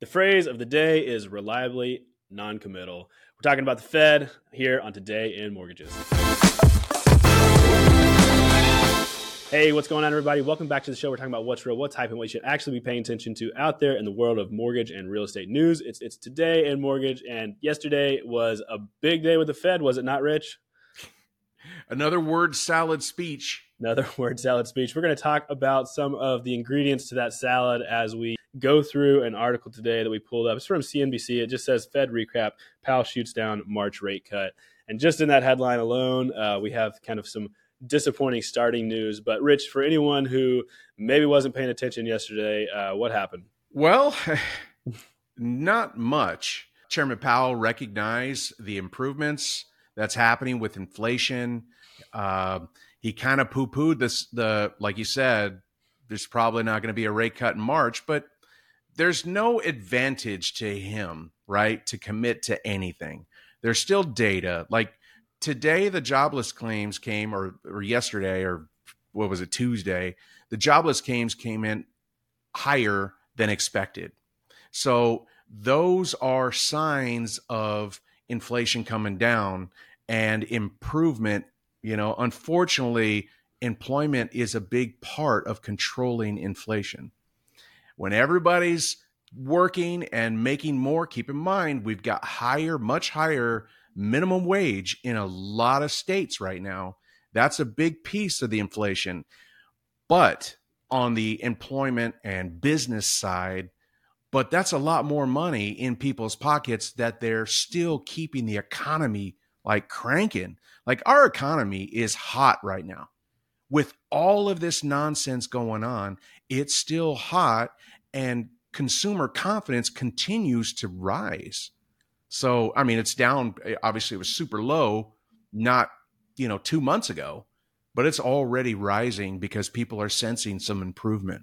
The phrase of the day is reliably non-committal. We're talking about the Fed here on Today in Mortgages. Hey, what's going on, everybody? Welcome back to the show. We're talking about what's real, what's hype, and what you should actually be paying attention to out there in the world of mortgage and real estate news. It's it's today in mortgage, and yesterday was a big day with the Fed, was it not, Rich? Another word salad speech. Another word salad speech. We're going to talk about some of the ingredients to that salad as we go through an article today that we pulled up. It's from CNBC. It just says Fed recap, Powell shoots down March rate cut. And just in that headline alone, uh, we have kind of some disappointing starting news. But, Rich, for anyone who maybe wasn't paying attention yesterday, uh, what happened? Well, not much. Chairman Powell recognized the improvements that's happening with inflation. Uh, he kind of poo pooed this, the, like you said, there's probably not going to be a rate cut in March, but there's no advantage to him, right, to commit to anything. There's still data. Like today, the jobless claims came, or, or yesterday, or what was it, Tuesday, the jobless claims came in higher than expected. So those are signs of inflation coming down and improvement. You know, unfortunately, employment is a big part of controlling inflation when everybody's working and making more, keep in mind we've got higher, much higher minimum wage in a lot of states right now. That's a big piece of the inflation. But on the employment and business side, but that's a lot more money in people's pockets that they're still keeping the economy like cranking. Like our economy is hot right now. With all of this nonsense going on, it's still hot and consumer confidence continues to rise. So, I mean, it's down. Obviously, it was super low, not, you know, two months ago, but it's already rising because people are sensing some improvement.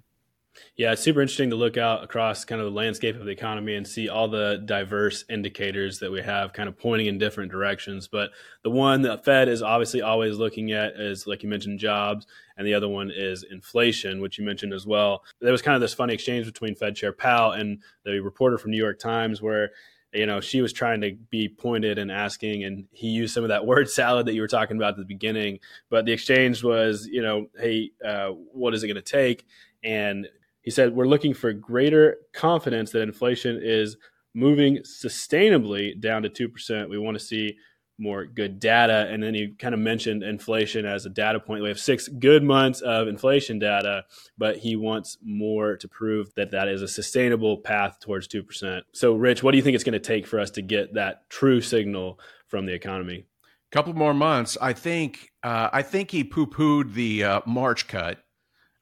Yeah, it's super interesting to look out across kind of the landscape of the economy and see all the diverse indicators that we have kind of pointing in different directions. But the one that Fed is obviously always looking at is, like you mentioned, jobs, and the other one is inflation, which you mentioned as well. There was kind of this funny exchange between Fed Chair Powell and the reporter from New York Times where you know she was trying to be pointed and asking and he used some of that word salad that you were talking about at the beginning but the exchange was you know hey uh, what is it going to take and he said, We're looking for greater confidence that inflation is moving sustainably down to 2%. We want to see more good data. And then he kind of mentioned inflation as a data point. We have six good months of inflation data, but he wants more to prove that that is a sustainable path towards 2%. So, Rich, what do you think it's going to take for us to get that true signal from the economy? A couple more months. I think. Uh, I think he poo pooed the uh, March cut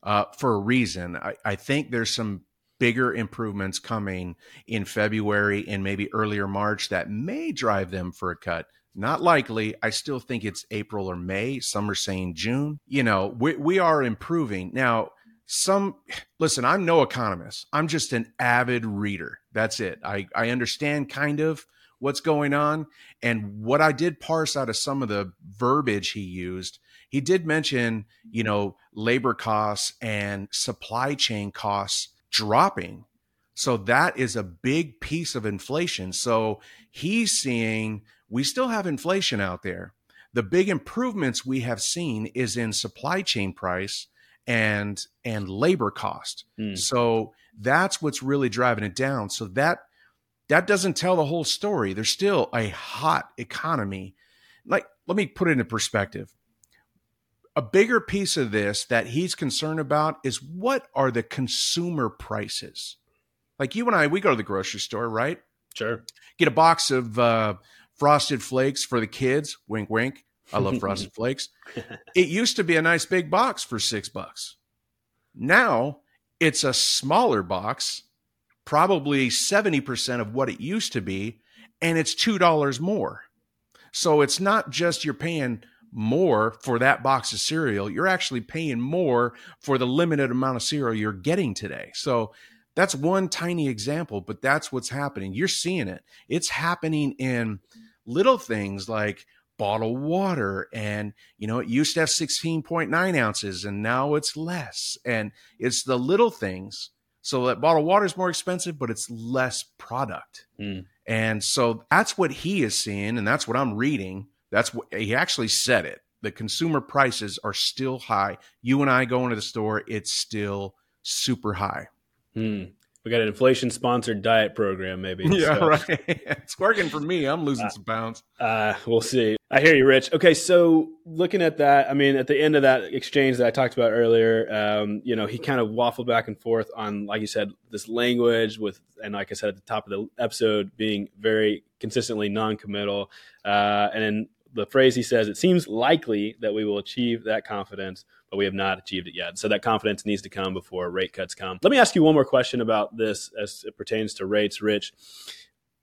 uh, for a reason. I, I think there's some bigger improvements coming in February and maybe earlier March that may drive them for a cut. Not likely. I still think it's April or May. Some are saying June. You know, we, we are improving. Now, some, listen, I'm no economist. I'm just an avid reader. That's it. I, I understand kind of what's going on. And what I did parse out of some of the verbiage he used he did mention, you know, labor costs and supply chain costs dropping. So that is a big piece of inflation. So he's seeing we still have inflation out there. The big improvements we have seen is in supply chain price and and labor cost. Mm. So that's what's really driving it down. So that that doesn't tell the whole story. There's still a hot economy. Like let me put it in perspective a bigger piece of this that he's concerned about is what are the consumer prices? Like you and I, we go to the grocery store, right? Sure. Get a box of uh, frosted flakes for the kids. Wink, wink. I love frosted flakes. It used to be a nice big box for six bucks. Now it's a smaller box, probably 70% of what it used to be, and it's $2 more. So it's not just you're paying more for that box of cereal, you're actually paying more for the limited amount of cereal you're getting today. So that's one tiny example, but that's what's happening. You're seeing it. It's happening in little things like bottled water and you know it used to have 16.9 ounces and now it's less and it's the little things So that bottled water is more expensive, but it's less product. Mm. And so that's what he is seeing, and that's what I'm reading. That's what he actually said it. The consumer prices are still high. You and I go into the store, it's still super high. Hmm. We got an inflation sponsored diet program, maybe. Yeah, so. right. it's working for me. I'm losing uh, some pounds. Uh, we'll see. I hear you, Rich. Okay, so looking at that, I mean, at the end of that exchange that I talked about earlier, um, you know, he kind of waffled back and forth on, like you said, this language with, and like I said at the top of the episode, being very consistently non-committal, uh, and then the phrase he says, "It seems likely that we will achieve that confidence." but we have not achieved it yet. So that confidence needs to come before rate cuts come. Let me ask you one more question about this as it pertains to rates, Rich.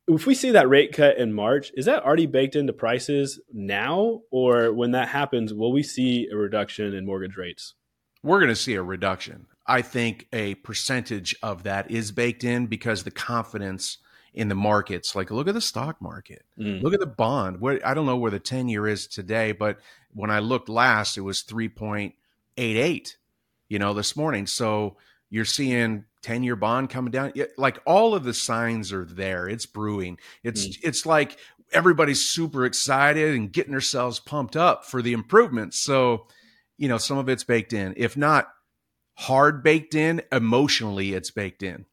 If we see that rate cut in March, is that already baked into prices now? Or when that happens, will we see a reduction in mortgage rates? We're going to see a reduction. I think a percentage of that is baked in because the confidence in the markets. Like, look at the stock market. Mm. Look at the bond. Where I don't know where the ten year is today, but when I looked last, it was three point eight eight, you know, this morning. So you're seeing 10 year bond coming down. Like all of the signs are there. It's brewing. It's mm. it's like everybody's super excited and getting themselves pumped up for the improvements. So, you know, some of it's baked in. If not hard baked in, emotionally it's baked in.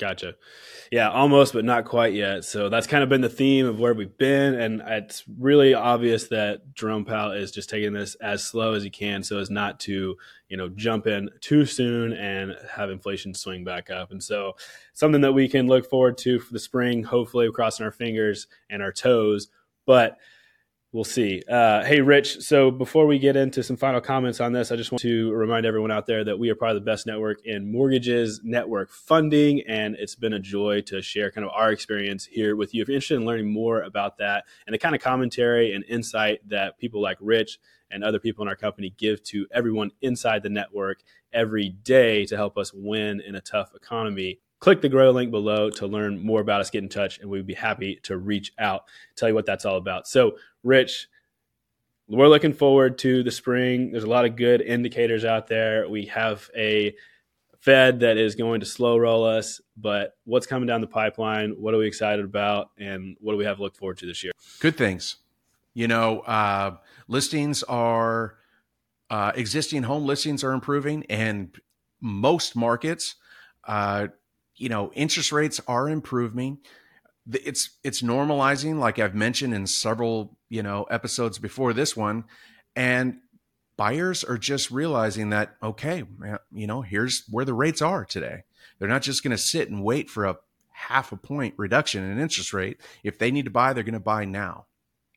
Gotcha. Yeah, almost, but not quite yet. So that's kind of been the theme of where we've been. And it's really obvious that Jerome Powell is just taking this as slow as he can so as not to, you know, jump in too soon and have inflation swing back up. And so something that we can look forward to for the spring, hopefully crossing our fingers and our toes. But We'll see. Uh, hey, Rich. So before we get into some final comments on this, I just want to remind everyone out there that we are probably the best network in mortgages, network funding, and it's been a joy to share kind of our experience here with you. If you're interested in learning more about that and the kind of commentary and insight that people like Rich and other people in our company give to everyone inside the network every day to help us win in a tough economy, click the grow link below to learn more about us get in touch and we'd be happy to reach out tell you what that's all about. So rich we're looking forward to the spring. There's a lot of good indicators out there. We have a fed that is going to slow roll us but what's coming down the pipeline? What are we excited about? And what do we have to look forward to this year? Good things. You know uh, listings are uh, existing home listings are improving and most markets uh, you know, interest rates are improving. It's it's normalizing, like I've mentioned in several you know episodes before this one, and buyers are just realizing that okay, you know, here's where the rates are today. They're not just going to sit and wait for a half a point reduction in interest rate. If they need to buy, they're going to buy now.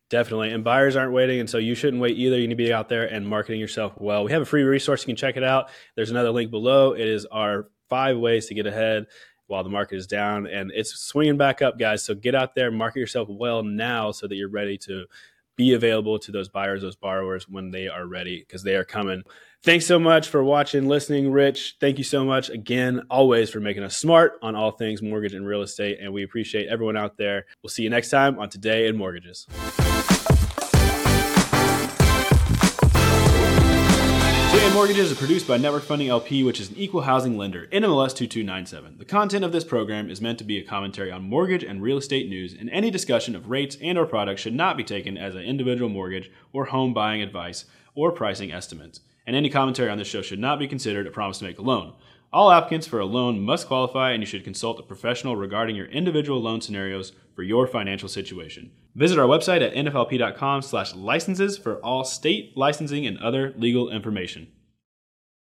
Definitely. And buyers aren't waiting. And so you shouldn't wait either. You need to be out there and marketing yourself well. We have a free resource. You can check it out. There's another link below. It is our five ways to get ahead while the market is down and it's swinging back up, guys. So get out there, market yourself well now so that you're ready to be available to those buyers, those borrowers when they are ready because they are coming. Thanks so much for watching, listening, Rich. Thank you so much again, always for making us smart on all things mortgage and real estate. And we appreciate everyone out there. We'll see you next time on Today in Mortgages. Mortgages is produced by Network Funding LP, which is an equal housing lender, NMLS 2297. The content of this program is meant to be a commentary on mortgage and real estate news, and any discussion of rates and or products should not be taken as an individual mortgage or home buying advice or pricing estimates. And any commentary on this show should not be considered a promise to make a loan. All applicants for a loan must qualify, and you should consult a professional regarding your individual loan scenarios for your financial situation. Visit our website at nflp.com/licenses for all state licensing and other legal information.